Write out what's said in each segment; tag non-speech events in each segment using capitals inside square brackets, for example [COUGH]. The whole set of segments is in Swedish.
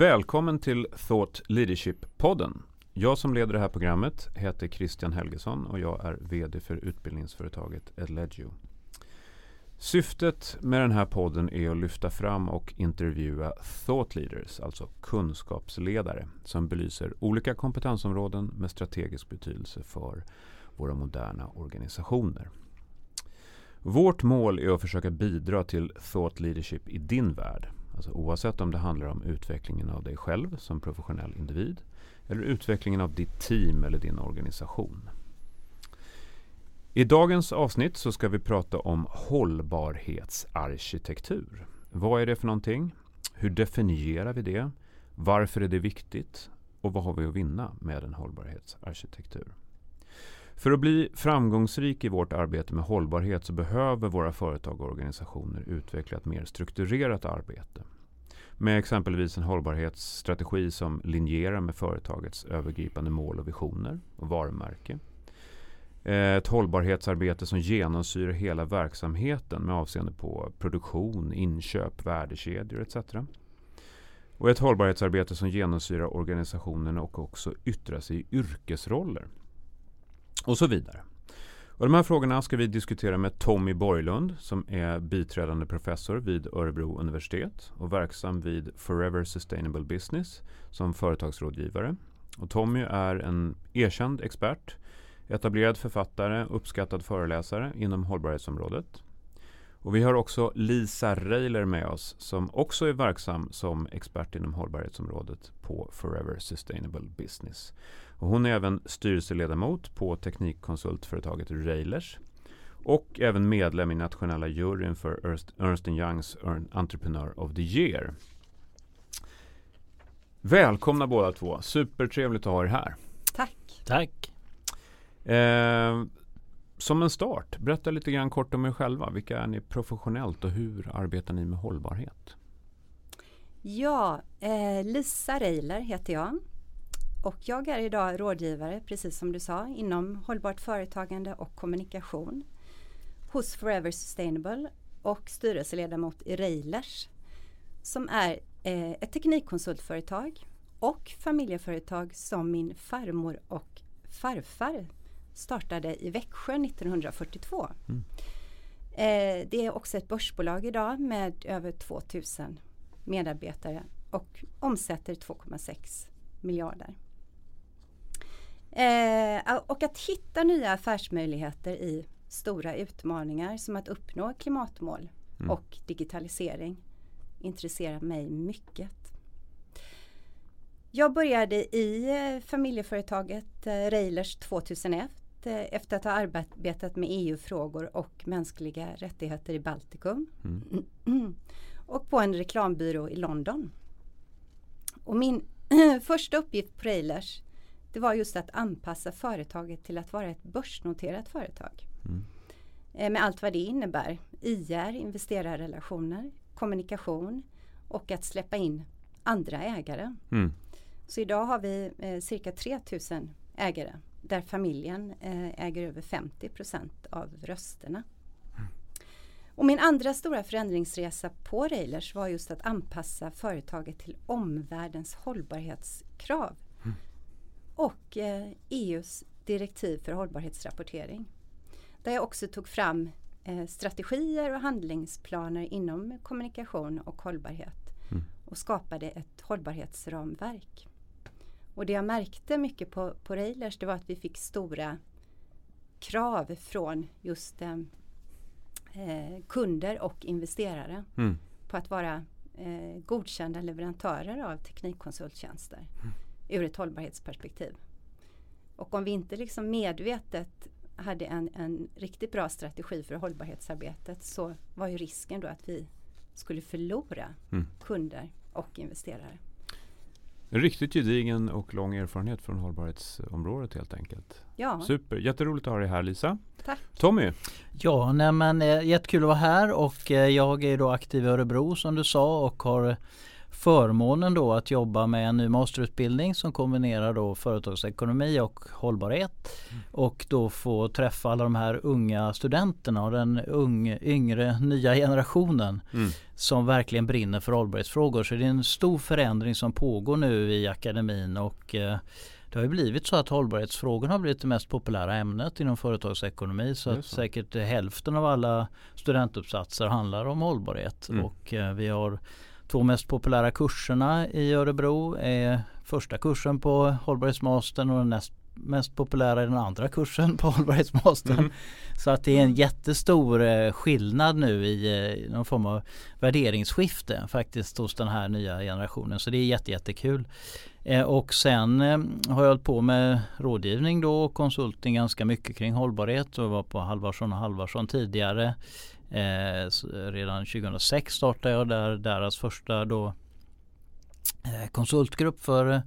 Välkommen till Thought Leadership-podden. Jag som leder det här programmet heter Christian Helgesson och jag är VD för utbildningsföretaget Edlegio. Syftet med den här podden är att lyfta fram och intervjua thought leaders, alltså kunskapsledare, som belyser olika kompetensområden med strategisk betydelse för våra moderna organisationer. Vårt mål är att försöka bidra till thought leadership i din värld. Alltså oavsett om det handlar om utvecklingen av dig själv som professionell individ eller utvecklingen av ditt team eller din organisation. I dagens avsnitt så ska vi prata om hållbarhetsarkitektur. Vad är det för någonting? Hur definierar vi det? Varför är det viktigt? Och vad har vi att vinna med en hållbarhetsarkitektur? För att bli framgångsrik i vårt arbete med hållbarhet så behöver våra företag och organisationer utveckla ett mer strukturerat arbete. Med exempelvis en hållbarhetsstrategi som linjerar med företagets övergripande mål och visioner och varumärke. Ett hållbarhetsarbete som genomsyrar hela verksamheten med avseende på produktion, inköp, värdekedjor etc. Och ett hållbarhetsarbete som genomsyrar organisationen och också yttrar sig i yrkesroller och så vidare. Och de här frågorna ska vi diskutera med Tommy Borglund som är biträdande professor vid Örebro universitet och verksam vid Forever Sustainable Business som företagsrådgivare. Och Tommy är en erkänd expert, etablerad författare, uppskattad föreläsare inom hållbarhetsområdet. Och vi har också Lisa Reiler med oss som också är verksam som expert inom hållbarhetsområdet på Forever Sustainable Business. Och hon är även styrelseledamot på teknikkonsultföretaget Railers och även medlem i nationella juryn för Ernst, Ernst Youngs Entrepreneur of the Year. Välkomna båda två. Supertrevligt att ha er här. Tack. Tack. Eh, som en start, berätta lite grann kort om er själva. Vilka är ni professionellt och hur arbetar ni med hållbarhet? Ja, eh, Lisa Reiler heter jag. Och jag är idag rådgivare, precis som du sa, inom hållbart företagande och kommunikation hos Forever Sustainable och styrelseledamot i Railers som är eh, ett teknikkonsultföretag och familjeföretag som min farmor och farfar startade i Växjö 1942. Mm. Eh, det är också ett börsbolag idag med över 2000 medarbetare och omsätter 2,6 miljarder. Eh, och att hitta nya affärsmöjligheter i stora utmaningar som att uppnå klimatmål mm. och digitalisering intresserar mig mycket. Jag började i eh, familjeföretaget eh, Railers 2001 eh, efter att ha arbetat med EU-frågor och mänskliga rättigheter i Baltikum. Mm. och på en reklambyrå i London. Och min [CLEARS THROAT] första uppgift på Railers det var just att anpassa företaget till att vara ett börsnoterat företag. Mm. Eh, med allt vad det innebär. IR, investerarrelationer, kommunikation och att släppa in andra ägare. Mm. Så idag har vi eh, cirka 3000 ägare där familjen eh, äger över 50 procent av rösterna. Mm. Och min andra stora förändringsresa på Railers var just att anpassa företaget till omvärldens hållbarhetskrav och eh, EUs direktiv för hållbarhetsrapportering. Där jag också tog fram eh, strategier och handlingsplaner inom kommunikation och hållbarhet mm. och skapade ett hållbarhetsramverk. Och det jag märkte mycket på, på Railers det var att vi fick stora krav från just eh, eh kunder och investerare mm. på att vara eh, godkända leverantörer av teknikkonsulttjänster. Mm ur ett hållbarhetsperspektiv. Och om vi inte liksom medvetet hade en, en riktigt bra strategi för hållbarhetsarbetet så var ju risken då att vi skulle förlora mm. kunder och investerare. En riktigt gedigen och lång erfarenhet från hållbarhetsområdet helt enkelt. Ja. Super, jätteroligt att ha dig här Lisa. Tack. Tommy? Ja, nej men, eh, jättekul att vara här och eh, jag är då aktiv i Örebro som du sa och har förmånen då att jobba med en ny masterutbildning som kombinerar då företagsekonomi och hållbarhet. Mm. Och då få träffa alla de här unga studenterna och den ung, yngre nya generationen mm. som verkligen brinner för hållbarhetsfrågor. Så det är en stor förändring som pågår nu i akademin och eh, det har ju blivit så att hållbarhetsfrågorna har blivit det mest populära ämnet inom företagsekonomi. Så att säkert hälften av alla studentuppsatser handlar om hållbarhet. Mm. Och eh, vi har två mest populära kurserna i Örebro. är första kursen på hållbarhetsmastern och den näst mest populära är den andra kursen på hållbarhetsmastern. Mm. Så att det är en jättestor eh, skillnad nu i eh, någon form av värderingsskifte faktiskt hos den här nya generationen. Så det är jättejättekul. Eh, och sen har jag hållit på med rådgivning då och konsulting ganska mycket kring hållbarhet och var på Halvarsson och Halvarsson tidigare. Redan 2006 startade jag där deras första då konsultgrupp för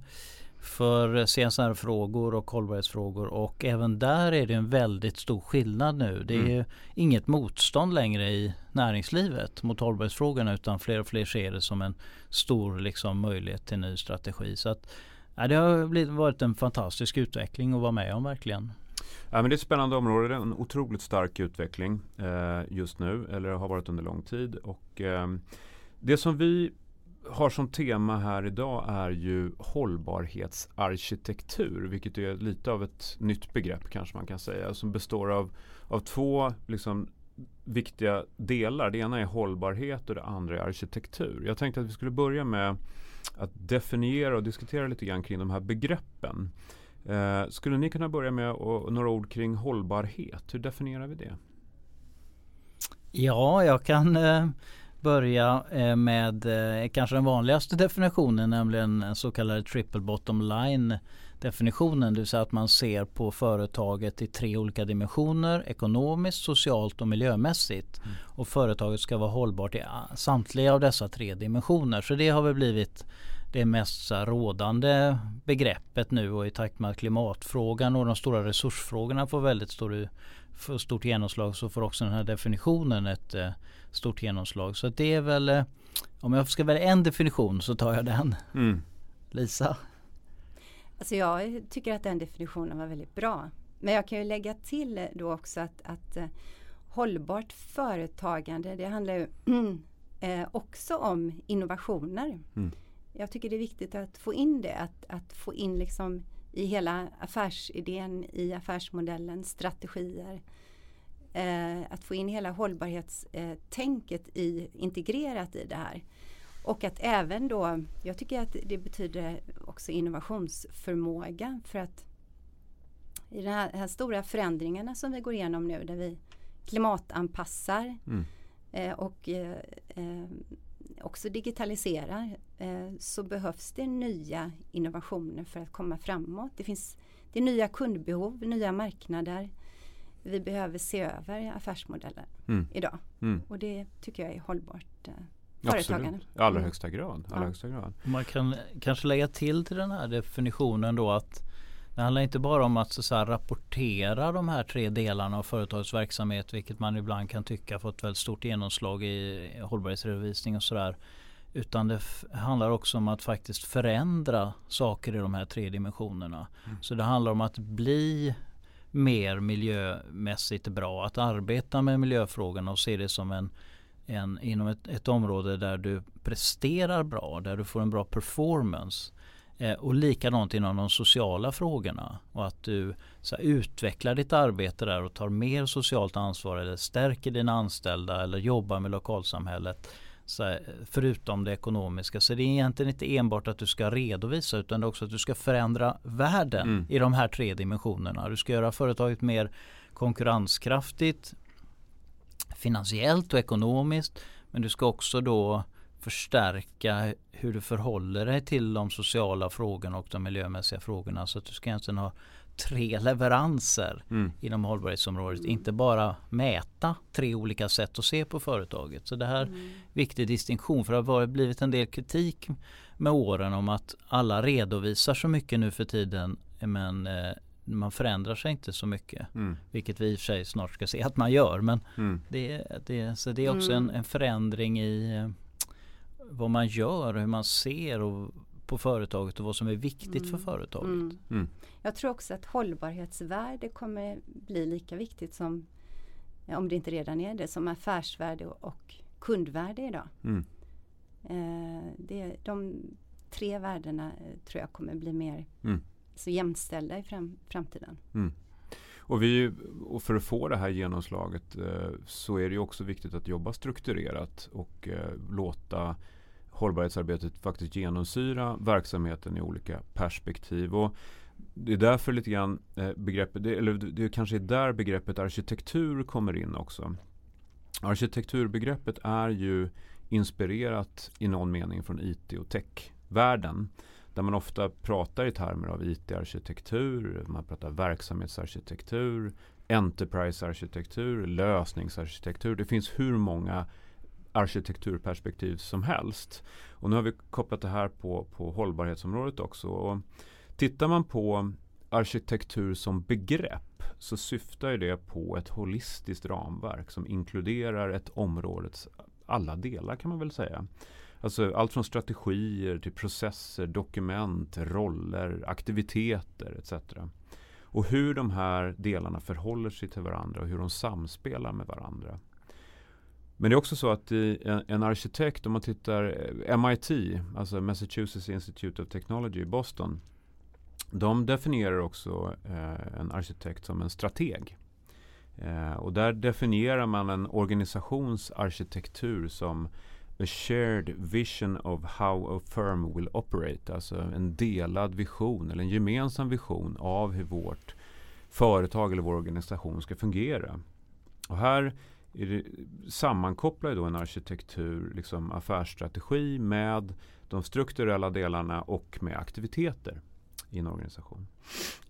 för CSR-frågor och hållbarhetsfrågor och även där är det en väldigt stor skillnad nu. Det är mm. inget motstånd längre i näringslivet mot hållbarhetsfrågorna utan fler och fler ser det som en stor liksom, möjlighet till ny strategi. Så att, ja, det har blivit, varit en fantastisk utveckling att vara med om verkligen. Ja, men det är ett spännande område. Det är en otroligt stark utveckling eh, just nu eller har varit under lång tid. Och, eh, det som vi har som tema här idag är ju hållbarhetsarkitektur, vilket är lite av ett nytt begrepp kanske man kan säga, som består av, av två liksom, viktiga delar. Det ena är hållbarhet och det andra är arkitektur. Jag tänkte att vi skulle börja med att definiera och diskutera lite grann kring de här begreppen. Eh, skulle ni kunna börja med och, några ord kring hållbarhet? Hur definierar vi det? Ja, jag kan eh börja eh, med eh, kanske den vanligaste definitionen nämligen den så kallade triple bottom line definitionen. Det vill säga att man ser på företaget i tre olika dimensioner. Ekonomiskt, socialt och miljömässigt. Mm. Och företaget ska vara hållbart i samtliga av dessa tre dimensioner. Så det har väl blivit det mest rådande begreppet nu och i takt med att klimatfrågan och de stora resursfrågorna får väldigt stor, för stort genomslag så får också den här definitionen ett eh, stort genomslag. Så det är väl eh, om jag ska välja en definition så tar jag den. Mm. Lisa? Alltså jag tycker att den definitionen var väldigt bra. Men jag kan ju lägga till då också att, att eh, hållbart företagande det handlar ju [CLEARS THROAT] eh, också om innovationer. Mm. Jag tycker det är viktigt att få in det, att, att få in liksom i hela affärsidén, i affärsmodellen, strategier. Eh, att få in hela hållbarhetstänket i, integrerat i det här. Och att även då, jag tycker att det betyder också innovationsförmåga för att i de här, här stora förändringarna som vi går igenom nu där vi klimatanpassar mm. eh, och eh, eh också digitaliserar eh, så behövs det nya innovationer för att komma framåt. Det finns det är nya kundbehov, nya marknader. Vi behöver se över affärsmodeller mm. idag mm. och det tycker jag är hållbart eh, företagande. I allra mm. högsta grad. Allra ja. högsta grad. Man kan kanske lägga till till den här definitionen då att det handlar inte bara om att så, rapportera de här tre delarna av företagets verksamhet vilket man ibland kan tycka fått väldigt stort genomslag i hållbarhetsredovisning och sådär. Utan det handlar också om att faktiskt förändra saker i de här tre dimensionerna. Mm. Så det handlar om att bli mer miljömässigt bra. Att arbeta med miljöfrågorna och se det som en, en inom ett, ett område där du presterar bra, där du får en bra performance. Eh, och likadant inom de sociala frågorna. Och att du så här, utvecklar ditt arbete där och tar mer socialt ansvar eller stärker dina anställda eller jobbar med lokalsamhället. Här, förutom det ekonomiska. Så det är egentligen inte enbart att du ska redovisa utan det är också att du ska förändra världen mm. i de här tre dimensionerna. Du ska göra företaget mer konkurrenskraftigt finansiellt och ekonomiskt. Men du ska också då förstärka hur du förhåller dig till de sociala frågorna och de miljömässiga frågorna. Så att du ska egentligen ha tre leveranser mm. inom hållbarhetsområdet. Inte bara mäta tre olika sätt att se på företaget. Så det här är mm. viktig distinktion för det har blivit en del kritik med åren om att alla redovisar så mycket nu för tiden men eh, man förändrar sig inte så mycket. Mm. Vilket vi i och för sig snart ska se att man gör. Men mm. det, det, så det är också en, mm. en förändring i vad man gör, hur man ser och, på företaget och vad som är viktigt mm. för företaget. Mm. Mm. Jag tror också att hållbarhetsvärde kommer bli lika viktigt som, om det inte redan är det, som affärsvärde och kundvärde idag. Mm. Eh, det, de tre värdena eh, tror jag kommer bli mer mm. så jämställda i fram, framtiden. Och, vi, och för att få det här genomslaget eh, så är det också viktigt att jobba strukturerat och eh, låta hållbarhetsarbetet faktiskt genomsyra verksamheten i olika perspektiv. Och det är därför lite grann eh, begreppet, det, eller det kanske är där begreppet arkitektur kommer in också. Arkitekturbegreppet är ju inspirerat i någon mening från IT och techvärlden. Där man ofta pratar i termer av IT-arkitektur, man pratar verksamhetsarkitektur, enterprise-arkitektur, lösningsarkitektur. Det finns hur många arkitekturperspektiv som helst. Och nu har vi kopplat det här på, på hållbarhetsområdet också. Och tittar man på arkitektur som begrepp så syftar det på ett holistiskt ramverk som inkluderar ett områdets alla delar kan man väl säga. Alltså allt från strategier till processer, dokument, roller, aktiviteter etc. Och hur de här delarna förhåller sig till varandra och hur de samspelar med varandra. Men det är också så att en, en arkitekt, om man tittar eh, MIT, alltså Massachusetts Institute of Technology i Boston. De definierar också eh, en arkitekt som en strateg. Eh, och där definierar man en organisationsarkitektur som a shared vision of how a firm will operate. Alltså en delad vision eller en gemensam vision av hur vårt företag eller vår organisation ska fungera. Och här är det, sammankopplar då en arkitektur liksom affärsstrategi med de strukturella delarna och med aktiviteter i en organisation.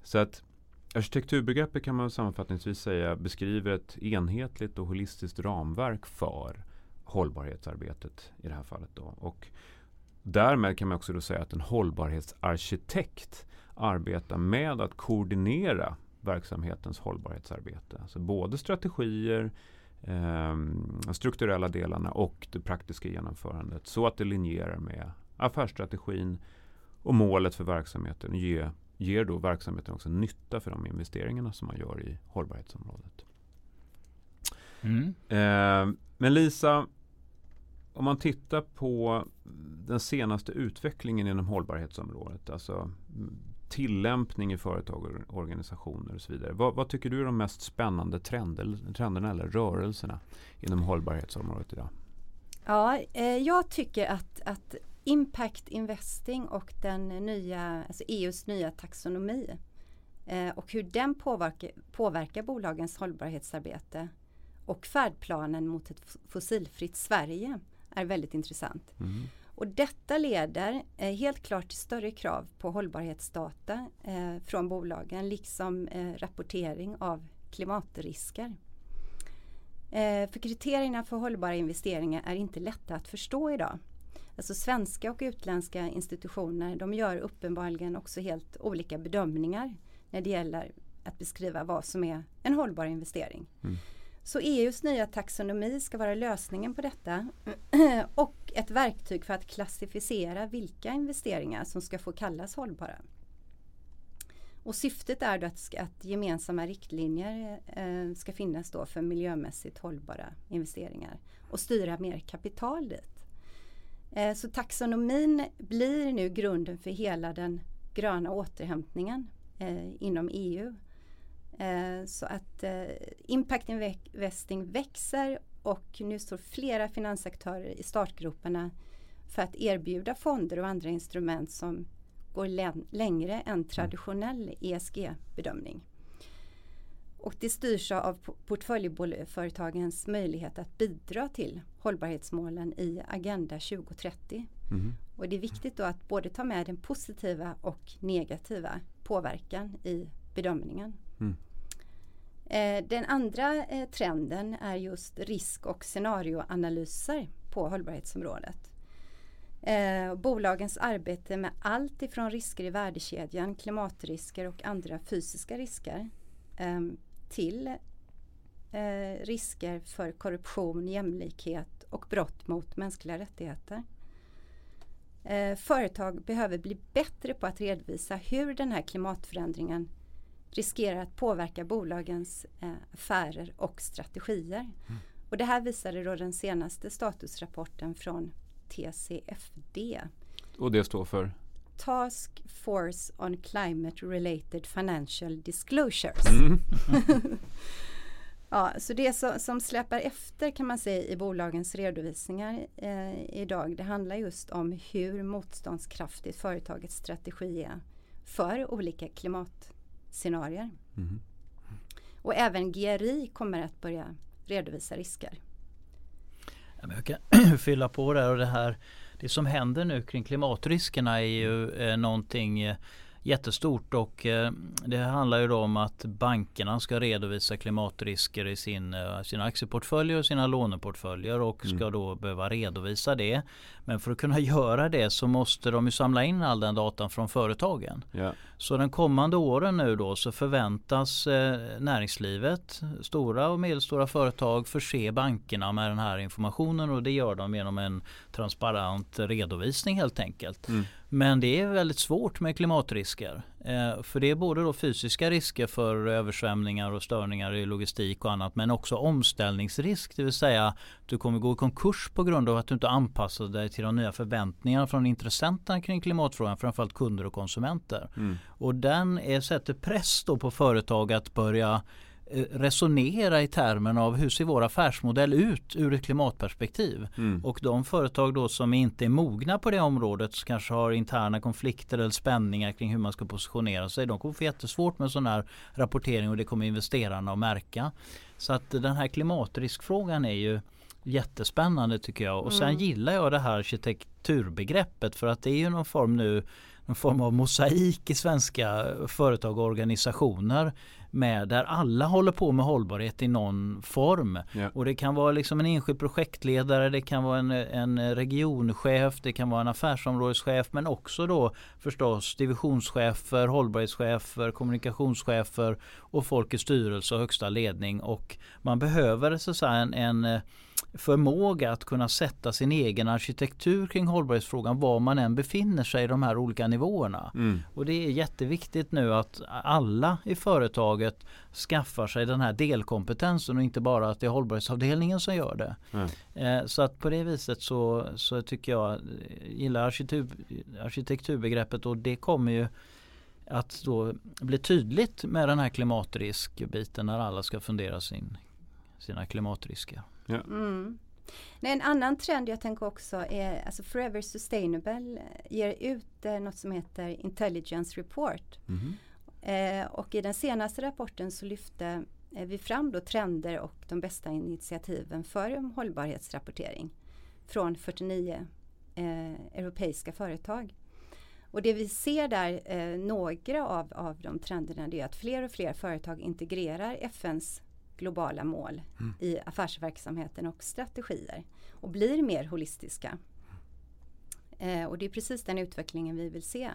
Så att arkitekturbegreppet kan man sammanfattningsvis säga beskriver ett enhetligt och holistiskt ramverk för hållbarhetsarbetet i det här fallet. Då. Och därmed kan man också då säga att en hållbarhetsarkitekt arbetar med att koordinera verksamhetens hållbarhetsarbete. Alltså både strategier, eh, strukturella delarna och det praktiska genomförandet så att det linjerar med affärsstrategin och målet för verksamheten ge, ger då verksamheten också nytta för de investeringarna som man gör i hållbarhetsområdet. Mm. Eh, men Lisa, om man tittar på den senaste utvecklingen inom hållbarhetsområdet, alltså mm, tillämpning i företag och organisationer och så vidare. Vad, vad tycker du är de mest spännande trender, trenderna eller rörelserna inom hållbarhetsområdet idag? Ja, eh, jag tycker att, att Impact Investing och den nya, alltså EUs nya taxonomi eh, och hur den påverkar, påverkar bolagens hållbarhetsarbete och färdplanen mot ett fossilfritt Sverige är väldigt intressant. Mm. Och detta leder eh, helt klart till större krav på hållbarhetsdata eh, från bolagen liksom eh, rapportering av klimatrisker. Eh, för kriterierna för hållbara investeringar är inte lätta att förstå idag. Alltså svenska och utländska institutioner de gör uppenbarligen också helt olika bedömningar när det gäller att beskriva vad som är en hållbar investering. Mm. Så EUs nya taxonomi ska vara lösningen på detta [CLEARS THROAT] och ett verktyg för att klassificera vilka investeringar som ska få kallas hållbara. Och syftet är då att, att gemensamma riktlinjer eh, ska finnas då för miljömässigt hållbara investeringar och styra mer kapital dit. Eh, så taxonomin blir nu grunden för hela den gröna återhämtningen eh, inom EU Eh, så att eh, Impact Investing växer och nu står flera finansaktörer i startgroparna för att erbjuda fonder och andra instrument som går längre än traditionell ESG-bedömning. Och det styrs av portföljföretagens möjlighet att bidra till hållbarhetsmålen i Agenda 2030. Mm. Och det är viktigt då att både ta med den positiva och negativa påverkan i bedömningen. Mm. Eh, den andra eh, trenden är just risk och scenarioanalyser på hållbarhetsområdet. Eh, bolagens arbete med allt ifrån risker i värdekedjan, klimatrisker och andra fysiska risker ehm, till eh, risker för korruption, jämlikhet och brott mot mänskliga rättigheter. Eh, företag behöver bli bättre på att redovisa hur den här klimatförändringen riskerar att påverka bolagens eh, affärer och strategier. Mm. Och det här visade då den senaste statusrapporten från TCFD. Och det står för? Task Force on Climate Related Financial Disclosures. Mm. [LAUGHS] ja, så det som, som släpar efter kan man säga i bolagens redovisningar eh, idag det handlar just om hur motståndskraftigt företagets strategi är för olika klimatscenarier. Mm. Och även GRI kommer att börja redovisa risker. Jag kan [CLEARS THROAT] fylla på där och det här det som händer nu kring klimatriskerna är ju eh, någonting eh, jättestort och eh, det handlar ju då om att bankerna ska redovisa klimatrisker i sin, eh, sina aktieportföljer och sina låneportföljer och ska mm. då behöva redovisa det. Men för att kunna göra det så måste de ju samla in all den datan från företagen. Ja. Så den kommande åren nu då så förväntas eh, näringslivet, stora och medelstora företag förse bankerna med den här informationen och det gör de genom en transparent redovisning helt enkelt. Mm. Men det är väldigt svårt med klimatrisker. Eh, för det är både då fysiska risker för översvämningar och störningar i logistik och annat men också omställningsrisk. Det vill säga du kommer gå i konkurs på grund av att du inte anpassar dig till de nya förväntningarna från intressenterna kring klimatfrågan, framförallt kunder och konsumenter. Mm. Och den är, sätter press då på företag att börja resonera i termen av hur ser vår affärsmodell ut ur ett klimatperspektiv. Mm. Och de företag då som inte är mogna på det området, som kanske har interna konflikter eller spänningar kring hur man ska positionera sig. De kommer få jättesvårt med sån här rapportering och det kommer investerarna att märka. Så att den här klimatriskfrågan är ju jättespännande tycker jag. Och sen mm. gillar jag det här arkitekturbegreppet för att det är ju någon form nu någon form av mosaik i svenska företag och organisationer med där alla håller på med hållbarhet i någon form. Yeah. Och det kan vara liksom en enskild projektledare, det kan vara en, en regionchef, det kan vara en affärsområdeschef men också då förstås divisionschefer, hållbarhetschefer, kommunikationschefer och folk i styrelse och högsta ledning. Och man behöver så att en, en förmåga att kunna sätta sin egen arkitektur kring hållbarhetsfrågan var man än befinner sig i de här olika nivåerna. Mm. Och det är jätteviktigt nu att alla i företaget skaffar sig den här delkompetensen och inte bara att det är hållbarhetsavdelningen som gör det. Mm. Eh, så att på det viset så, så tycker jag, gillar arkitektur, arkitekturbegreppet och det kommer ju att då bli tydligt med den här klimatriskbiten när alla ska fundera sin, sina klimatrisker. Ja. Mm. Nej, en annan trend jag tänker också är alltså Forever Sustainable ger ut eh, något som heter Intelligence Report. Mm. Eh, och i den senaste rapporten så lyfte eh, vi fram då trender och de bästa initiativen för hållbarhetsrapportering från 49 eh, europeiska företag. Och det vi ser där, eh, några av, av de trenderna, det är att fler och fler företag integrerar FNs globala mål mm. i affärsverksamheten och strategier och blir mer holistiska. Eh, och det är precis den utvecklingen vi vill se.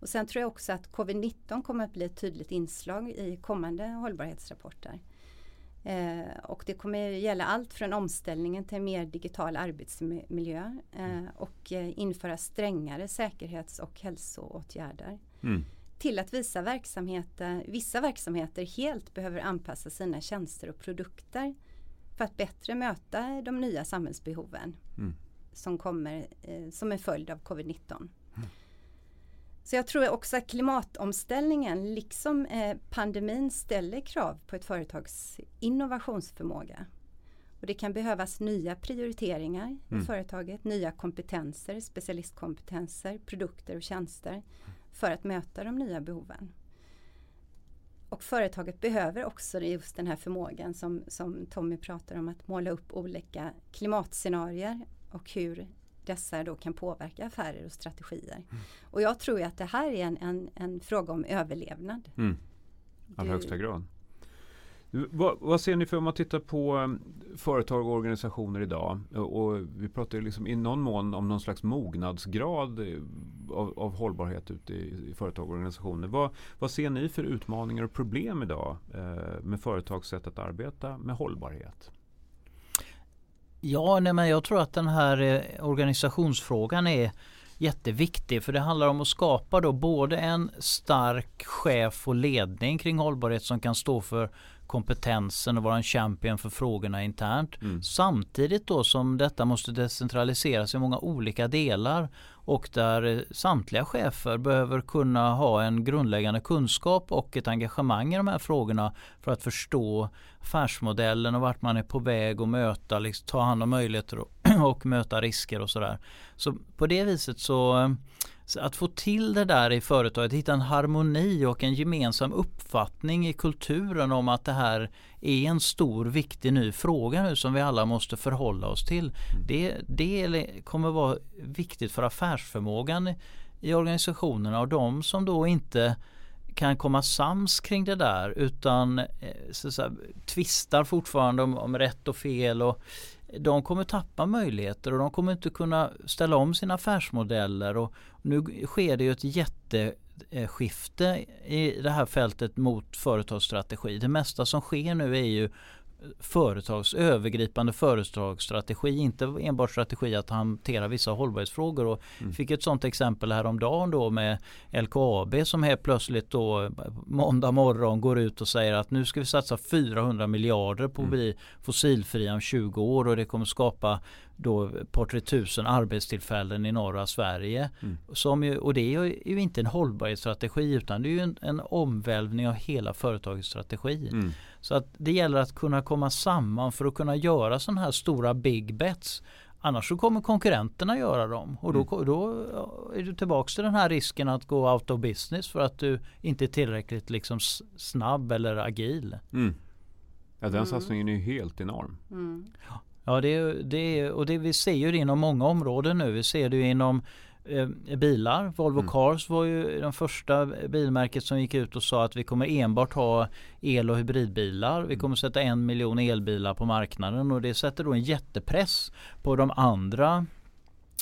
Och sen tror jag också att covid-19 kommer att bli ett tydligt inslag i kommande hållbarhetsrapporter. Eh, och det kommer gälla allt från omställningen till mer digital arbetsmiljö eh, och eh, införa strängare säkerhets och hälsoåtgärder. Mm till att visa verksamheter, vissa verksamheter helt behöver anpassa sina tjänster och produkter för att bättre möta de nya samhällsbehoven mm. som kommer eh, som en följd av covid-19. Mm. Så jag tror också att klimatomställningen liksom eh, pandemin ställer krav på ett företags innovationsförmåga. Och det kan behövas nya prioriteringar mm. i företaget, nya kompetenser, specialistkompetenser, produkter och tjänster för att möta de nya behoven. Och företaget behöver också just den här förmågan som, som Tommy pratar om att måla upp olika klimatscenarier och hur dessa då kan påverka affärer och strategier. Mm. Och jag tror att det här är en, en, en fråga om överlevnad. Mm. Allra högsta grad. Vad, vad, ser ni för om man tittar på ehm, företag och organisationer idag? Och, och vi pratar ju liksom i någon mån om någon slags mognadsgrad eh, av, av hållbarhet ute i, i företag och organisationer. Vad, vad, ser ni för utmaningar och problem idag eh, med företags sätt att arbeta med hållbarhet? Ja, nej, men jag tror att den här eh, organisationsfrågan är jätteviktig för det handlar om att skapa då både en stark chef och ledning kring hållbarhet som kan stå för kompetensen och vara en champion för frågorna internt. Mm. Samtidigt då som detta måste decentraliseras i många olika delar och där samtliga chefer behöver kunna ha en grundläggande kunskap och ett engagemang i de här frågorna för att förstå affärsmodellen och vart man är på väg och möta, liksom, ta hand om möjligheter och, [CLEARS THROAT] och möta risker och sådär. Så på det viset så att få till det där i företaget, hitta en harmoni och en gemensam uppfattning i kulturen om att det här är en stor viktig ny fråga nu som vi alla måste förhålla oss till. Mm. Det, det kommer vara viktigt för affärsförmågan i organisationerna och de som då inte kan komma sams kring det där utan eh, så, så här, tvistar fortfarande om, om rätt och fel och de kommer tappa möjligheter och de kommer inte kunna ställa om sina affärsmodeller och nu sker det ju ett jätteskifte eh, i det här fältet mot företagsstrategi. Det mesta som sker nu är ju företags, övergripande företagsstrategi, inte enbart strategi att hantera vissa hållbarhetsfrågor. Och mm. Fick ett sådant exempel häromdagen då med LKAB som helt plötsligt då måndag morgon går ut och säger att nu ska vi satsa 400 miljarder på att mm. bli fossilfria om 20 år och det kommer skapa då ett par tre tusen arbetstillfällen i norra Sverige. Mm. Som ju, och det är ju, inte en hållbarhetsstrategi utan det är ju en, en omvälvning av hela företagets strategi. Mm. Så att det gäller att kunna komma samman för att kunna göra sådana här stora big bets. Annars så kommer konkurrenterna göra dem och då, mm. då är du tillbaks till den här risken att gå out of business för att du inte är tillräckligt liksom snabb eller agil. Mm. Ja, den mm. satsningen är ju helt enorm. Mm. Ja, det, det, och det, vi ser ju det inom många områden nu. Vi ser det inom eh, bilar. Volvo mm. Cars var ju den första bilmärket som gick ut och sa att vi kommer enbart ha el och hybridbilar. Vi mm. kommer sätta en miljon elbilar på marknaden och det sätter då en jättepress på de andra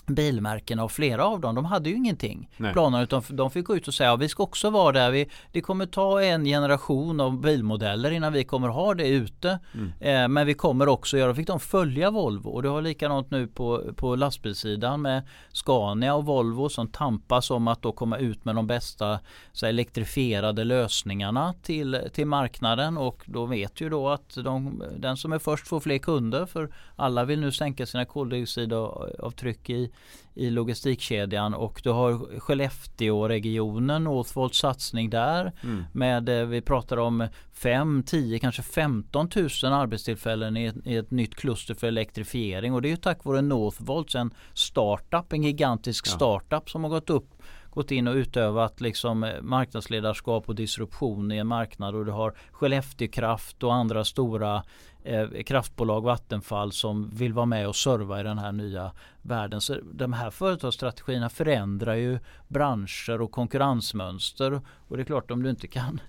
bilmärkena och flera av dem de hade ju ingenting Nej. planer utan de fick gå ut och säga att vi ska också vara där. Vi, det kommer ta en generation av bilmodeller innan vi kommer ha det ute. Mm. Eh, men vi kommer också göra, fick de följa Volvo och det har likadant nu på, på lastbilssidan med Scania och Volvo som tampas om att då komma ut med de bästa så här, elektrifierade lösningarna till, till marknaden och då vet ju då att de, den som är först får fler kunder för alla vill nu sänka sina koldioxidavtryck i i logistikkedjan och du har Skellefteå-regionen, Northvolts satsning där. Mm. Med, eh, vi pratar om 5, 10, kanske 15 000 arbetstillfällen i ett, i ett, nytt kluster för elektrifiering och det är ju tack vare Northvolts, en startup, en gigantisk ja. startup som har gått upp gått in och utövat liksom eh, marknadsledarskap och disruption i en marknad och du har Skellefteå Kraft och andra stora eh, kraftbolag, Vattenfall som vill vara med och serva i den här nya världen. Så de här företagsstrategierna förändrar ju branscher och konkurrensmönster och det är klart om du inte kan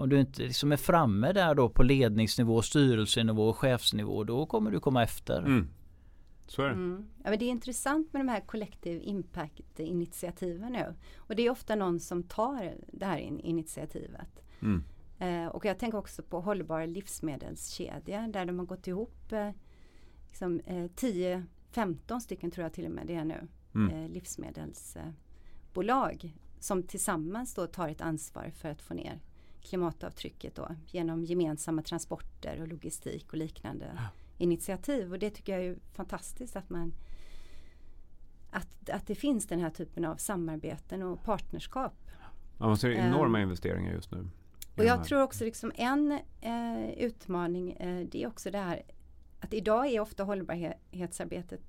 om du inte liksom är framme där då på ledningsnivå, styrelsenivå och chefsnivå då kommer du komma efter. Mm. Så är det. Mm. Ja, men det är intressant med de här Collective Impact-initiativen nu. Och det är ofta någon som tar det här initiativet. Mm. Eh, och jag tänker också på hållbar livsmedelskedja där de har gått ihop eh, liksom, eh, 10-15 stycken tror jag till och med det är nu. Mm. Eh, livsmedelsbolag som tillsammans då tar ett ansvar för att få ner klimatavtrycket då genom gemensamma transporter och logistik och liknande. Ja initiativ och det tycker jag är fantastiskt att man att, att det finns den här typen av samarbeten och partnerskap. Ja, man ser enorma um, investeringar just nu. Och jag tror också liksom en eh, utmaning eh, det är också det här att idag är ofta hållbarhetsarbetet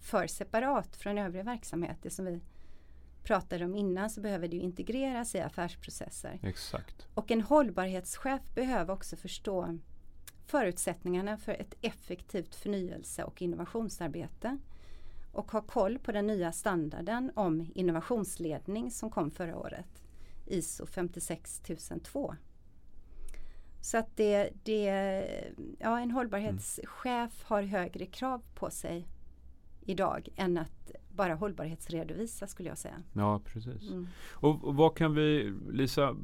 för separat från övrig verksamhet. Det som vi pratade om innan så behöver det integreras i affärsprocesser. Exakt. Och en hållbarhetschef behöver också förstå förutsättningarna för ett effektivt förnyelse och innovationsarbete och ha koll på den nya standarden om innovationsledning som kom förra året, ISO 56002. Så att det, det, ja, en hållbarhetschef har högre krav på sig idag än att bara hållbarhetsredovisa skulle jag säga. Ja, precis. Mm. Och, och vad kan vi, Lisa,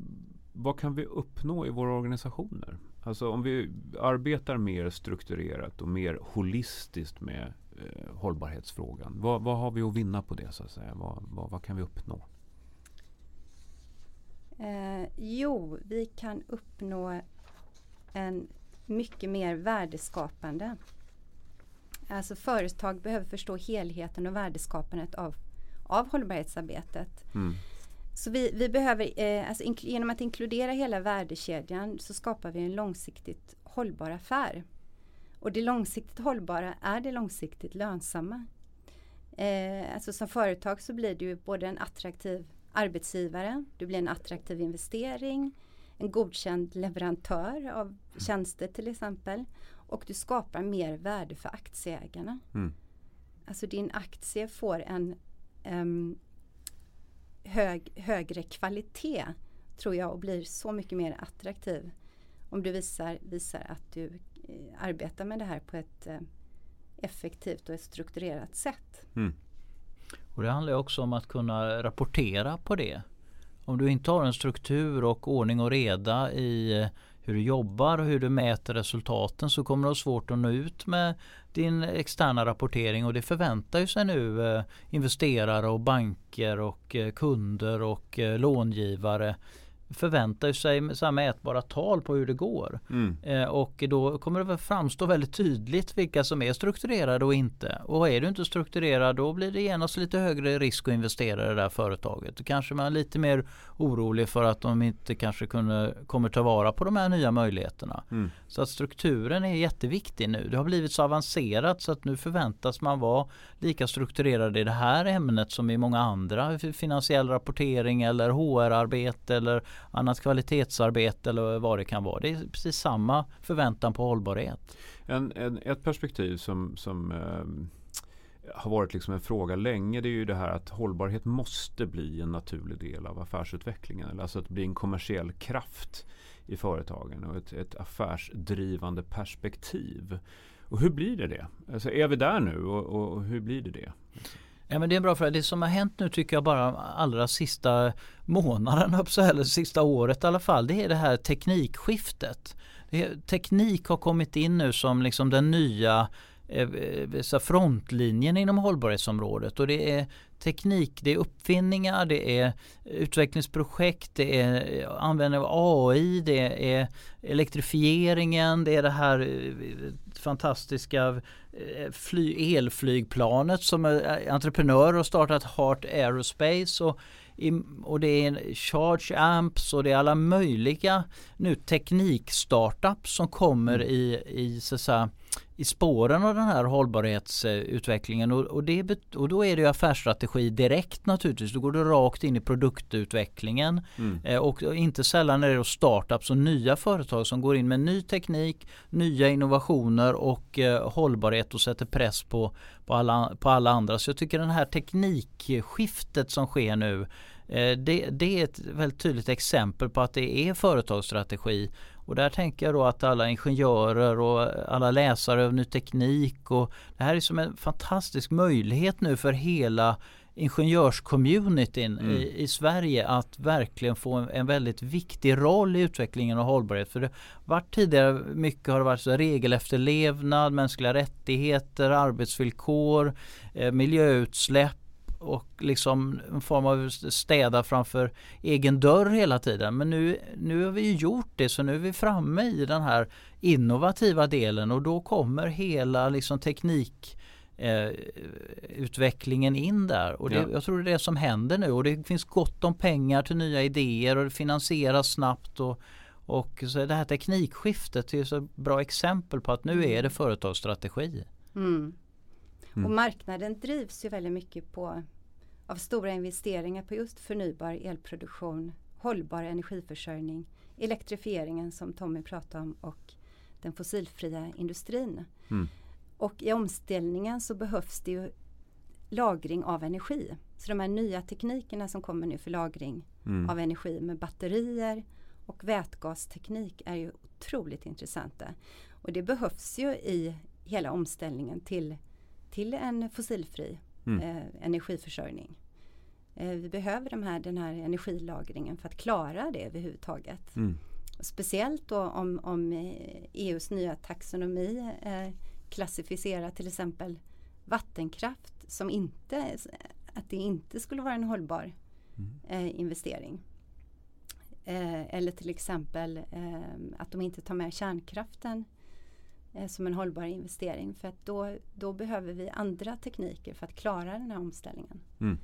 vad kan vi uppnå i våra organisationer? Alltså om vi arbetar mer strukturerat och mer holistiskt med eh, hållbarhetsfrågan? Vad, vad, har vi att vinna på det så att säga? Vad, vad, vad kan vi uppnå? Eh, jo, vi kan uppnå en mycket mer värdeskapande. Alltså företag behöver förstå helheten och värdeskapandet av, av hållbarhetsarbetet. Mm. Så vi, vi behöver, eh, alltså genom att inkludera hela värdekedjan så skapar vi en långsiktigt hållbar affär. Och det långsiktigt hållbara är det långsiktigt lönsamma. Eh, alltså som företag så blir du både en attraktiv arbetsgivare, du blir en attraktiv investering, en godkänd leverantör av tjänster till exempel. Och du skapar mer värde för aktieägarna. Mm. Alltså din aktie får en um, hög, högre kvalitet tror jag och blir så mycket mer attraktiv om du visar, visar att du eh, arbetar med det här på ett eh, effektivt och ett strukturerat sätt. Mm. Och Det handlar också om att kunna rapportera på det. Om du inte har en struktur och ordning och reda i eh, hur du jobbar och hur du mäter resultaten så kommer du ha svårt att nå ut med din externa rapportering. Och det förväntar ju sig nu eh, investerare och banker och eh, kunder och eh, långivare förväntar sig så här mätbara tal på hur det går. Mm. Eh, och då kommer det framstå väldigt tydligt vilka som är strukturerade och inte. Och är du inte strukturerad då blir det genast lite högre risk att investera i det där företaget. Då kanske man är lite mer orolig för att de inte kanske kunde, kommer ta vara på de här nya möjligheterna. Mm. Så att strukturen är jätteviktig nu. Det har blivit så avancerat så att nu förväntas man vara lika strukturerad i det här ämnet som i många andra. Finansiell rapportering eller HR-arbete eller annat kvalitetsarbete eller vad det kan vara. Det är precis samma förväntan på hållbarhet. En, en ett perspektiv som, som eh, har varit liksom en fråga länge det är ju det här att hållbarhet måste bli en naturlig del av affärsutvecklingen. Alltså att bli en kommersiell kraft i företagen och ett, ett affärsdrivande perspektiv. Och hur blir det det? Alltså är vi där nu och, och hur blir det det? Ja, men det är en bra fråga. Det som har hänt nu tycker jag bara allra sista månaden, eller sista året i alla fall, det är det här teknikskiftet. Det, teknik har kommit in nu som liksom den nya eh, eh, frontlinjen inom hållbarhetsområdet och det är teknik, det är uppfinningar, det är utvecklingsprojekt, det är eh, användning av AI, det är elektrifieringen, det är det här eh, fantastiska eh, fly, elflygplanet som är entreprenör och startat Heart Aerospace och, och det är Charge Amps och det är alla möjliga nu teknikstartups som kommer mm. i, i så att säga, i spåren av den här hållbarhetsutvecklingen och, och, det, och då är det affärsstrategi direkt naturligtvis. Då går du rakt in i produktutvecklingen mm. eh, och inte sällan är det startups och nya företag som går in med ny teknik, nya innovationer och eh, hållbarhet och sätter press på, på, alla, på alla andra. Så jag tycker den här teknikskiftet som sker nu eh, det, det är ett väldigt tydligt exempel på att det är företagsstrategi och där tänker jag då att alla ingenjörer och alla läsare av ny teknik och det här är som en fantastisk möjlighet nu för hela ingenjörscommunityn mm. i, i, Sverige att verkligen få en, en, väldigt viktig roll i utvecklingen av hållbarhet. För det varit tidigare mycket har det varit så regelefterlevnad, mänskliga rättigheter, arbetsvillkor, eh, miljöutsläpp och liksom en form av städa framför egen dörr hela tiden. Men nu, nu har vi gjort det så nu är vi framme i den här innovativa delen och då kommer hela liksom teknik eh, utvecklingen in där. Och det, ja. Jag tror det är det som händer nu och det finns gott om pengar till nya idéer och det finansieras snabbt. Och, och så det här teknikskiftet är ett bra exempel på att nu är det företagsstrategi. Mm. Mm. Och marknaden drivs ju väldigt mycket på av stora investeringar på just förnybar elproduktion, hållbar energiförsörjning, elektrifieringen som Tommy pratade om och den fossilfria industrin. Mm. Och i omställningen så behövs det ju lagring av energi. Så de här nya teknikerna som kommer nu för lagring mm. av energi med batterier och vätgasteknik är ju otroligt intressanta. Och det behövs ju i hela omställningen till, till en fossilfri mm. eh, energiförsörjning. Eh, vi behöver de här, den här energilagringen för att klara det överhuvudtaget. Mm. Speciellt då om, om EUs eh, e nya taxonomi eh, klassificerar till exempel vattenkraft som inte, att det inte skulle vara en hållbar mm. eh, investering. Eh, eller till exempel eh, att de inte tar med kärnkraften eh, som en hållbar investering. För att då, då behöver vi andra tekniker för att klara den här omställningen. Mm.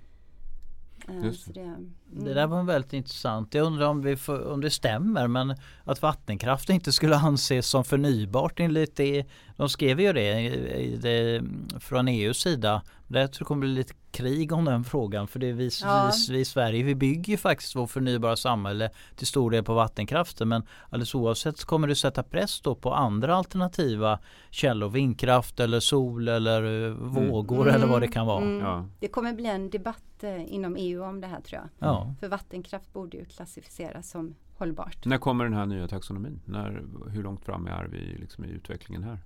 Eh, det. Mm. det. där var väldigt intressant. Jag undrar om, vi får, om det stämmer men att vattenkraft inte skulle anses som förnybart enligt det. De skrev ju det, i, det från EUs sida. Det tror jag kommer bli lite krig om den frågan för det är vi, ja. vi, vi i Sverige vi bygger ju faktiskt vårt förnybara samhälle till stor del på vattenkraften men alldeles oavsett kommer det sätta press då på andra alternativa källor vindkraft eller sol eller eh, mm. vågor mm. eller vad det kan vara. Mm. Ja. Det kommer bli en debatt eh, inom EU om det här tror jag. Ja. För vattenkraft borde ju klassificeras som hållbart. När kommer den här nya taxonomin? När, hur långt fram är vi liksom i utvecklingen här?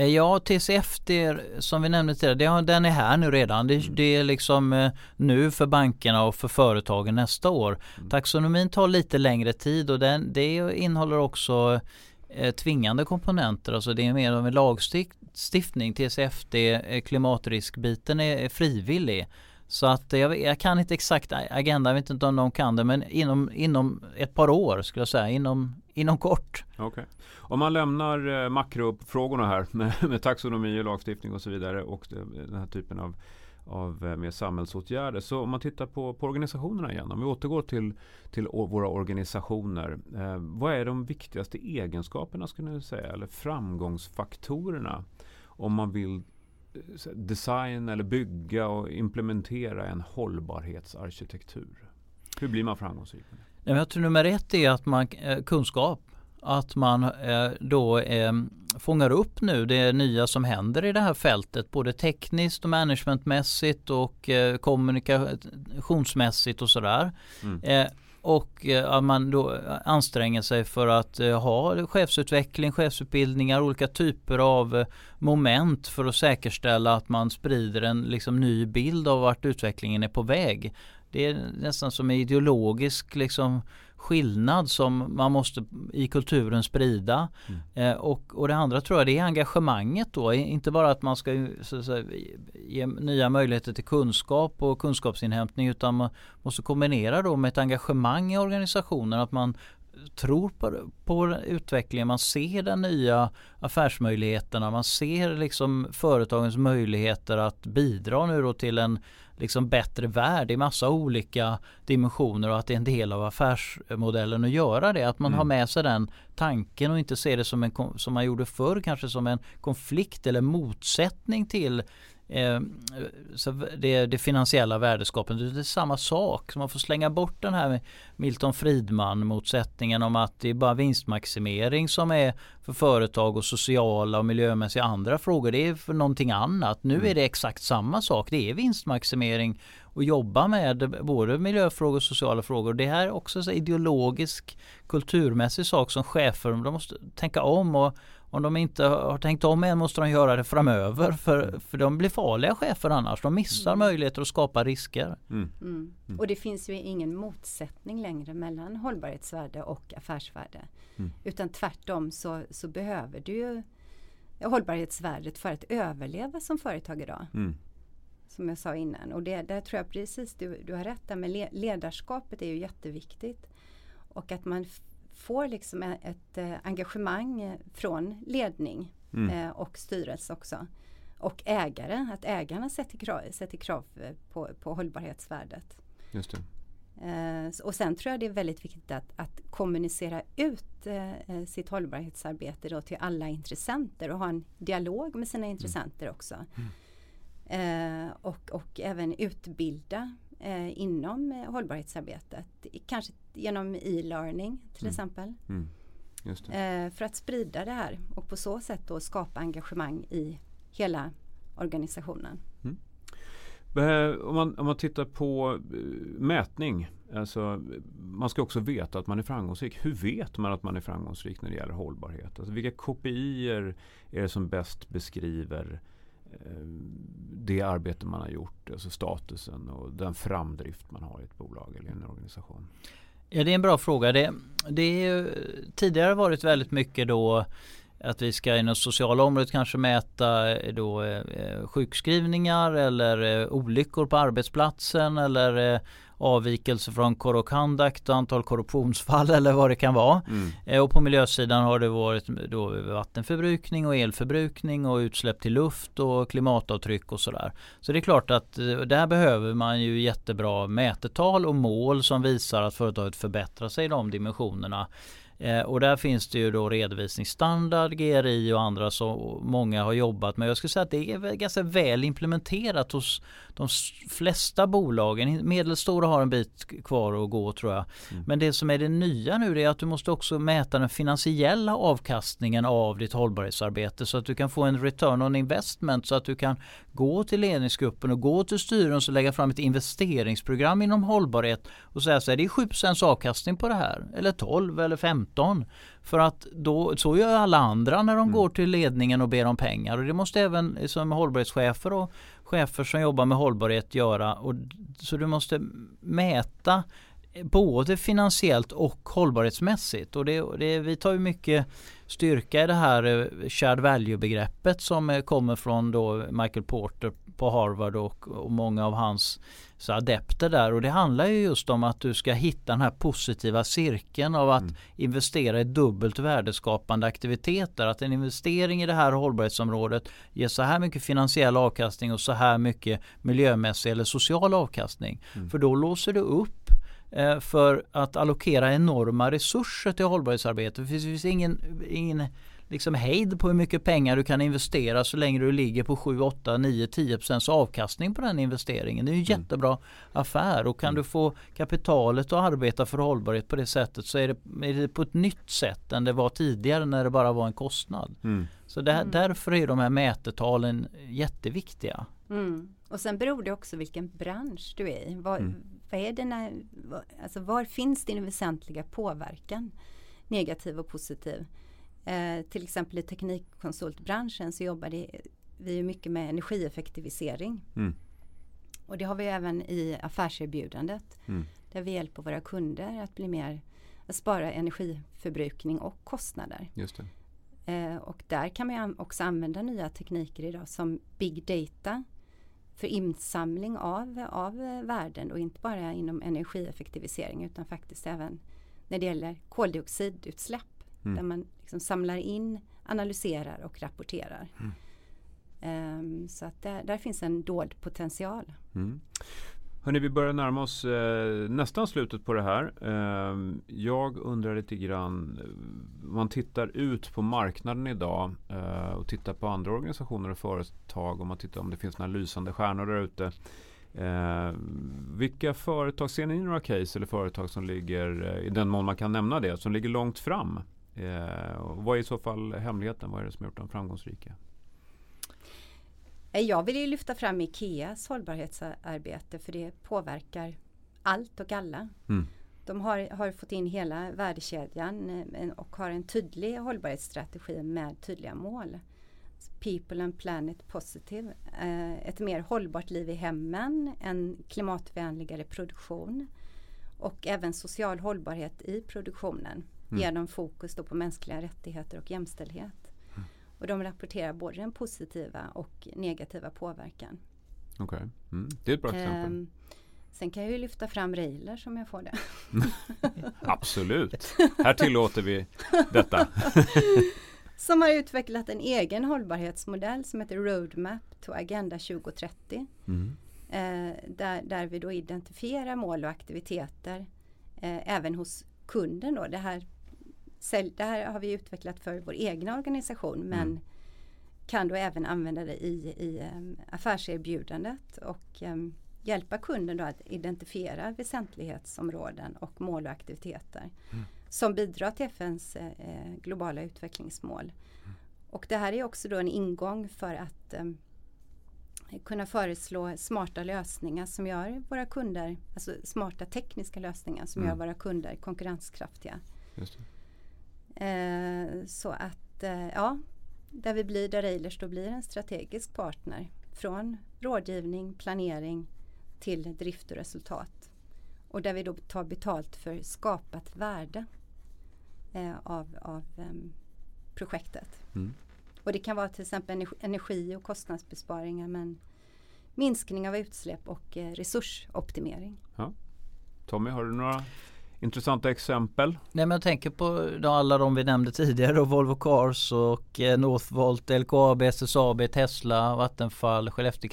Eh, ja, TCFD som vi nämnde tidigare, den är här nu redan. Det, mm. det, är liksom eh, nu för bankerna och för företagen nästa år. Mm. Taxonomin tar lite längre tid och den, det innehåller också eh, tvingande komponenter. Alltså det är mer av en lagstiftning. TCFD, klimatriskbiten är frivillig. Så att jag, jag, kan inte exakt agenda, jag vet inte om någon kan det, men inom, inom ett par år skulle jag säga, inom, inom kort. Okay. Om man lämnar eh, makrofrågorna här [LAUGHS] med, med taxonomi och lagstiftning och så vidare och den här typen av, av eh, mer samhällsåtgärder. Så om man tittar på, på organisationerna igen, om vi återgår till, till våra organisationer. Eh, vad är de viktigaste egenskaperna skulle ni säga, eller framgångsfaktorerna om man vill designa eller bygga och implementera en hållbarhetsarkitektur? Hur blir man framgångsrik? Jag tror nummer ett är att man eh, kunskap att man eh, då eh, fångar upp nu det nya som händer i det här fältet både tekniskt och managementmässigt och kommunikationsmässigt och sådär. Mm. Och eh, att man då eh, anstränger sig för att eh, ha chefsutveckling, chefsutbildningar, olika typer av moment för att säkerställa att man sprider en liksom, ny bild av vart utvecklingen är på väg. Det är nästan som en ideologisk liksom, skillnad som man måste i kulturen sprida. Mm. Eh, och, och det andra tror jag det är engagemanget då. Inte bara att man ska så, så, ge nya möjligheter till kunskap och kunskapsinhämtning utan man måste kombinera då med ett engagemang i organisationen. Att man tror på, på utvecklingen, man ser den nya affärsmöjligheterna, man ser liksom företagens möjligheter att bidra nu då till en liksom bättre värld i massa olika dimensioner och att det är en del av affärsmodellen att göra det. Att man mm. har med sig den tanken och inte ser det som, en, som man gjorde förr kanske som en konflikt eller motsättning till eh, så det, det finansiella värdeskapandet. Det är samma sak. Så man får slänga bort den här Milton Friedman motsättningen om att det är bara vinstmaximering som är för företag och sociala och miljömässiga andra frågor. Det är för någonting annat. Nu är det exakt samma sak. Det är vinstmaximering och jobba med både miljöfrågor och sociala frågor. Det här är också en ideologisk kulturmässig sak som chefer de måste tänka om och om de inte har tänkt om än måste de göra det framöver för, för de blir farliga chefer annars. De missar mm. möjligheter att skapa risker. Mm. Mm. Och det finns ju ingen motsättning längre mellan hållbarhetsvärde och affärsvärde. Mm. Utan tvärtom så, så behöver du ju hållbarhetsvärdet för att överleva som företag idag. Mm. Som jag sa innan. Och det, där tror jag precis du, du har rätt där med ledarskapet är ju jätteviktigt. Och att man får liksom ett engagemang från ledning mm. Och styrelse också. Och ägare, att ägarna sätter krav, sätter krav på, på hållbarhetsvärdet. Just det. och sen tror jag det är väldigt viktigt att, att kommunicera ut sitt hållbarhetsarbete då till alla intressenter och ha en dialog med sina mm. intressenter mm. också. Mm. och, och även utbilda inom hållbarhetsarbetet. Kanske genom e-learning till mm. exempel. Mm. Eh, för att sprida det här och på så sätt då skapa engagemang i hela organisationen. Mm. Eh, om man, om man tittar på eh, mätning, alltså, man ska också veta att man är framgångsrik. Hur vet man att man är framgångsrik när det gäller hållbarhet? Alltså, vilka KPI är det som bäst beskriver Eh, det arbete man har gjort, alltså statusen och den framdrift man har i ett bolag eller en organisation? Ja det är en bra fråga. Det, det är tidigare varit väldigt mycket då att vi ska inom sociala området kanske mäta eh, då, eh, sjukskrivningar eller eh, olyckor på arbetsplatsen eller eh, avvikelse från Code of Conduct och antal korruptionsfall [LAUGHS] eller vad det kan vara. Mm. Eh, och på miljösidan har det varit då vattenförbrukning och elförbrukning och utsläpp till luft och klimatavtryck och sådär. Så det är klart att eh, där behöver man ju jättebra mätetal och mål som visar att företaget förbättrar sig i de dimensionerna. Eh, och där finns det ju då redovisningsstandard, GRI och andra som många har jobbat med. Jag skulle säga att det är ganska väl implementerat hos de flesta bolagen. Medelstora har en bit kvar att gå tror jag. Mm. Men det som är det nya nu är att du måste också mäta den finansiella avkastningen av ditt hållbarhetsarbete så att du kan få en return on investment så att du kan gå till ledningsgruppen och gå till styrelsen och lägga fram ett investeringsprogram inom hållbarhet och säga så här, det är 7 avkastning på det här eller 12 eller 15 för att då, så gör alla andra när de mm. går till ledningen och ber om pengar och det måste även som hållbarhetschefer och chefer som jobbar med hållbarhet göra. Och, så du måste mäta både finansiellt och hållbarhetsmässigt. Och det, det, vi tar ju mycket styrka i det här eh, shared value-begreppet som eh, kommer från då Michael Porter på Harvard och, och många av hans så adepter där. Och det handlar ju just om att du ska hitta den här positiva cirkeln av att mm. investera i dubbelt värdeskapande aktiviteter. Att en investering i det här hållbarhetsområdet ger så här mycket finansiell avkastning och så här mycket miljömässig eller social avkastning. Mm. För då låser du upp eh, för att allokera enorma resurser till hållbarhetsarbete. Det finns, det finns ingen, ingen liksom hejd på hur mycket pengar du kan investera så länge du ligger på 7, 8, 9, 10% avkastning på den investeringen. Det är en mm. jättebra affär och kan mm. du få kapitalet att arbeta för hållbarhet på det sättet så är det, är det på ett nytt sätt än det var tidigare när det bara var en kostnad. Mm. Så där, mm. därför är de här mätetalen jätteviktiga. Mm. Och sen beror det också vilken bransch du är i. Var, mm. vad är dina, alltså var finns din väsentliga påverkan? Negativ och positiv. Eh, till exempel i teknikkonsultbranschen så jobbar det, vi mycket med energieffektivisering. Mm. Och det har vi även i affärserbjudandet. Mm. Där vi hjälper våra kunder att bli mer att spara energiförbrukning och kostnader. Just eh, och där kan man också använda nya tekniker idag som big data för insamling av, av värden och inte bara inom energieffektivisering utan faktiskt även när det gäller koldioxidutsläpp. Mm. Där man liksom samlar in, analyserar och rapporterar. Mm. Um, så att där, där, finns en dold potential. Mm. Hörrni, vi börjar närma oss eh, nästan slutet på det här. Eh, jag undrar lite grann, eh, man tittar ut på marknaden idag eh, och tittar på andra organisationer och företag och man tittar om det finns några lysande stjärnor där ute. Eh, vilka företag, ser ni några case eller företag som ligger, eh, i den mån man kan nämna det, som ligger långt fram Eh, vad är i så fall hemligheten? Vad är det som gjort dem framgångsrika? Eh, jag vill ju lyfta fram Ikeas hållbarhetsarbete för det påverkar allt och alla. Mm. De har, har, fått in hela värdekedjan eh, och har en tydlig hållbarhetsstrategi med tydliga mål. People and Planet Positive. Eh, ett mer hållbart liv i hemmen, en klimatvänligare produktion och även social hållbarhet i produktionen mm. genom fokus på mänskliga rättigheter och jämställdhet. Mm. Och de rapporterar både den positiva och negativa påverkan. Okej, okay. mm. det är ett bra exempel. Um, sen kan jag ju lyfta fram Reiler som jag får det. [LAUGHS] Absolut, här tillåter vi detta. [LAUGHS] som har utvecklat en egen hållbarhetsmodell som heter Roadmap to Agenda 2030. Mm. Eh, där, där vi då identifierar mål och aktiviteter eh, även hos kunden. Då. Det här sälj, det här har vi utvecklat för vår egna organisation men mm. kan då även använda det i, i um, affärserbjudandet och um, hjälpa kunden då att identifiera väsentlighetsområden och mål och aktiviteter mm. som bidrar till FNs eh, globala utvecklingsmål. Mm. Och det här är också då en ingång för att um, kunna föreslå smarta lösningar som gör våra kunder, alltså smarta tekniska lösningar som gör mm. våra kunder konkurrenskraftiga. Eh, så att eh, ja, där vi blir, där Eilers då blir en strategisk partner från rådgivning, planering till drift och resultat. Och där vi då tar betalt för skapat värde eh, av, av um, projektet. Mm. Och det kan vara till exempel energi och kostnadsbesparingar men minskning av utsläpp och eh, resursoptimering. Ja. Tommy, har du några intressanta exempel? Nej men jag tänker på alla de vi nämnde tidigare Volvo Cars och eh, Northvolt, LKAB, SSAB, Tesla, Vattenfall, Skellefteå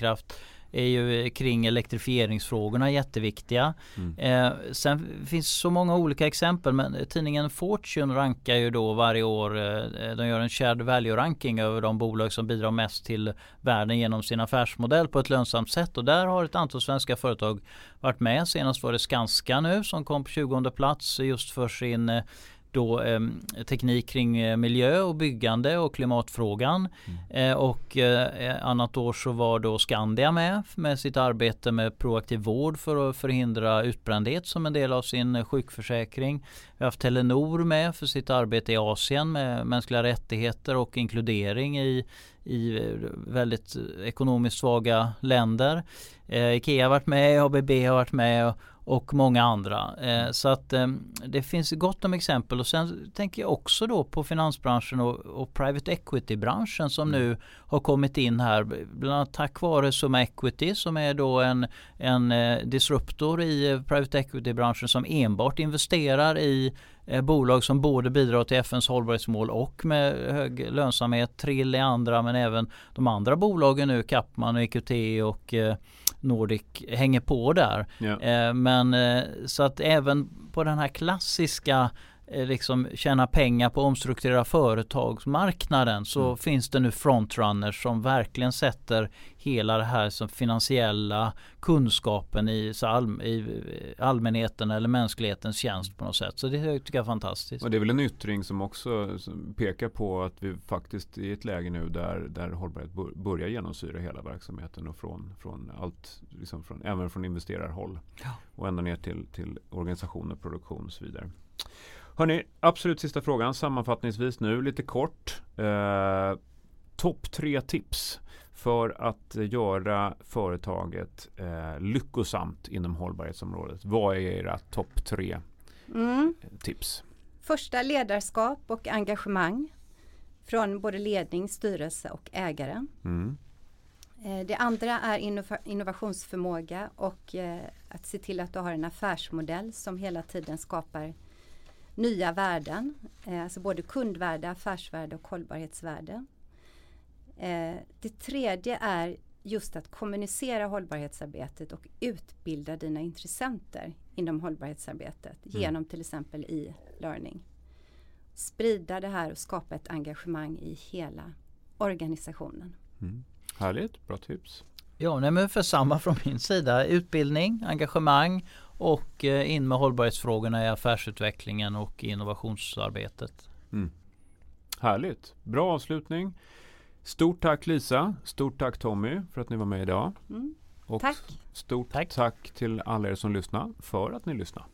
är ju kring elektrifieringsfrågorna jätteviktiga. Mm. Eh, sen finns så många olika exempel men tidningen Fortune rankar ju då varje år, eh, de gör en shared value ranking över de bolag som bidrar mest till världen genom sin affärsmodell på ett lönsamt sätt och där har ett antal svenska företag varit med. Senast var det Skanska nu som kom på 20 plats just för sin eh, då eh, teknik kring eh, miljö och byggande och klimatfrågan. Mm. Eh, och eh, annat år så var då Skandia med med sitt arbete med proaktiv vård för att förhindra utbrändhet som en del av sin sjukförsäkring. Vi har haft Telenor med för sitt arbete i Asien med mänskliga rättigheter och inkludering i, i väldigt ekonomiskt svaga länder. Eh, Ikea har varit med, ABB har varit med och många andra. Eh, så att eh, det finns gott om exempel och sen tänker jag också då på finansbranschen och, och private equity-branschen som mm. nu har kommit in här bland annat tack vare Summa Equity som är då en, en eh, disruptor i eh, private equity-branschen som enbart investerar i eh, bolag som både bidrar till FNs hållbarhetsmål och med hög lönsamhet. Trill i andra men även de andra bolagen nu, Kapman och EQT och eh, Nordic hänger på där. Yeah. men eh, så att även på den här klassiska liksom tjäna pengar på att omstrukturera företagsmarknaden så mm. finns det nu frontrunners som verkligen sätter hela det här som finansiella kunskapen i, all, i allmänheten eller mänsklighetens tjänst på något sätt. Så det tycker jag är fantastiskt. Och det är väl en yttring som också pekar på att vi faktiskt är i ett läge nu där, där hållbarhet börjar genomsyra hela verksamheten och från, från allt, liksom från, även från investerarhåll ja. och ända ner till, till organisation och produktion och så vidare. Hörni, absolut sista frågan sammanfattningsvis nu lite kort. Eh, Topp tre tips för att göra företaget eh, lyckosamt inom hållbarhetsområdet. Vad är era topp tre mm. tips? Första ledarskap och engagemang från både ledning, styrelse och ägare. Mm. Eh, det andra är innovationsförmåga och eh, att se till att du har en affärsmodell som hela tiden skapar nya värden, eh, alltså både kundvärde, affärsvärde och hållbarhetsvärde. Eh, det tredje är just att kommunicera hållbarhetsarbetet och utbilda dina intressenter inom hållbarhetsarbetet mm. genom till exempel e-learning. Sprida det här och skapa ett engagemang i hela organisationen. Mm. Härligt, bra tips. Ja, nej, men för samma från min sida. Utbildning, engagemang och eh, in med hållbarhetsfrågorna i affärsutvecklingen och innovationsarbetet. Mm. Härligt, bra avslutning. Stort tack Lisa, stort tack Tommy för att ni var med idag. Mm. Och tack. Stort tack. tack till alla er som lyssnar för att ni lyssnar.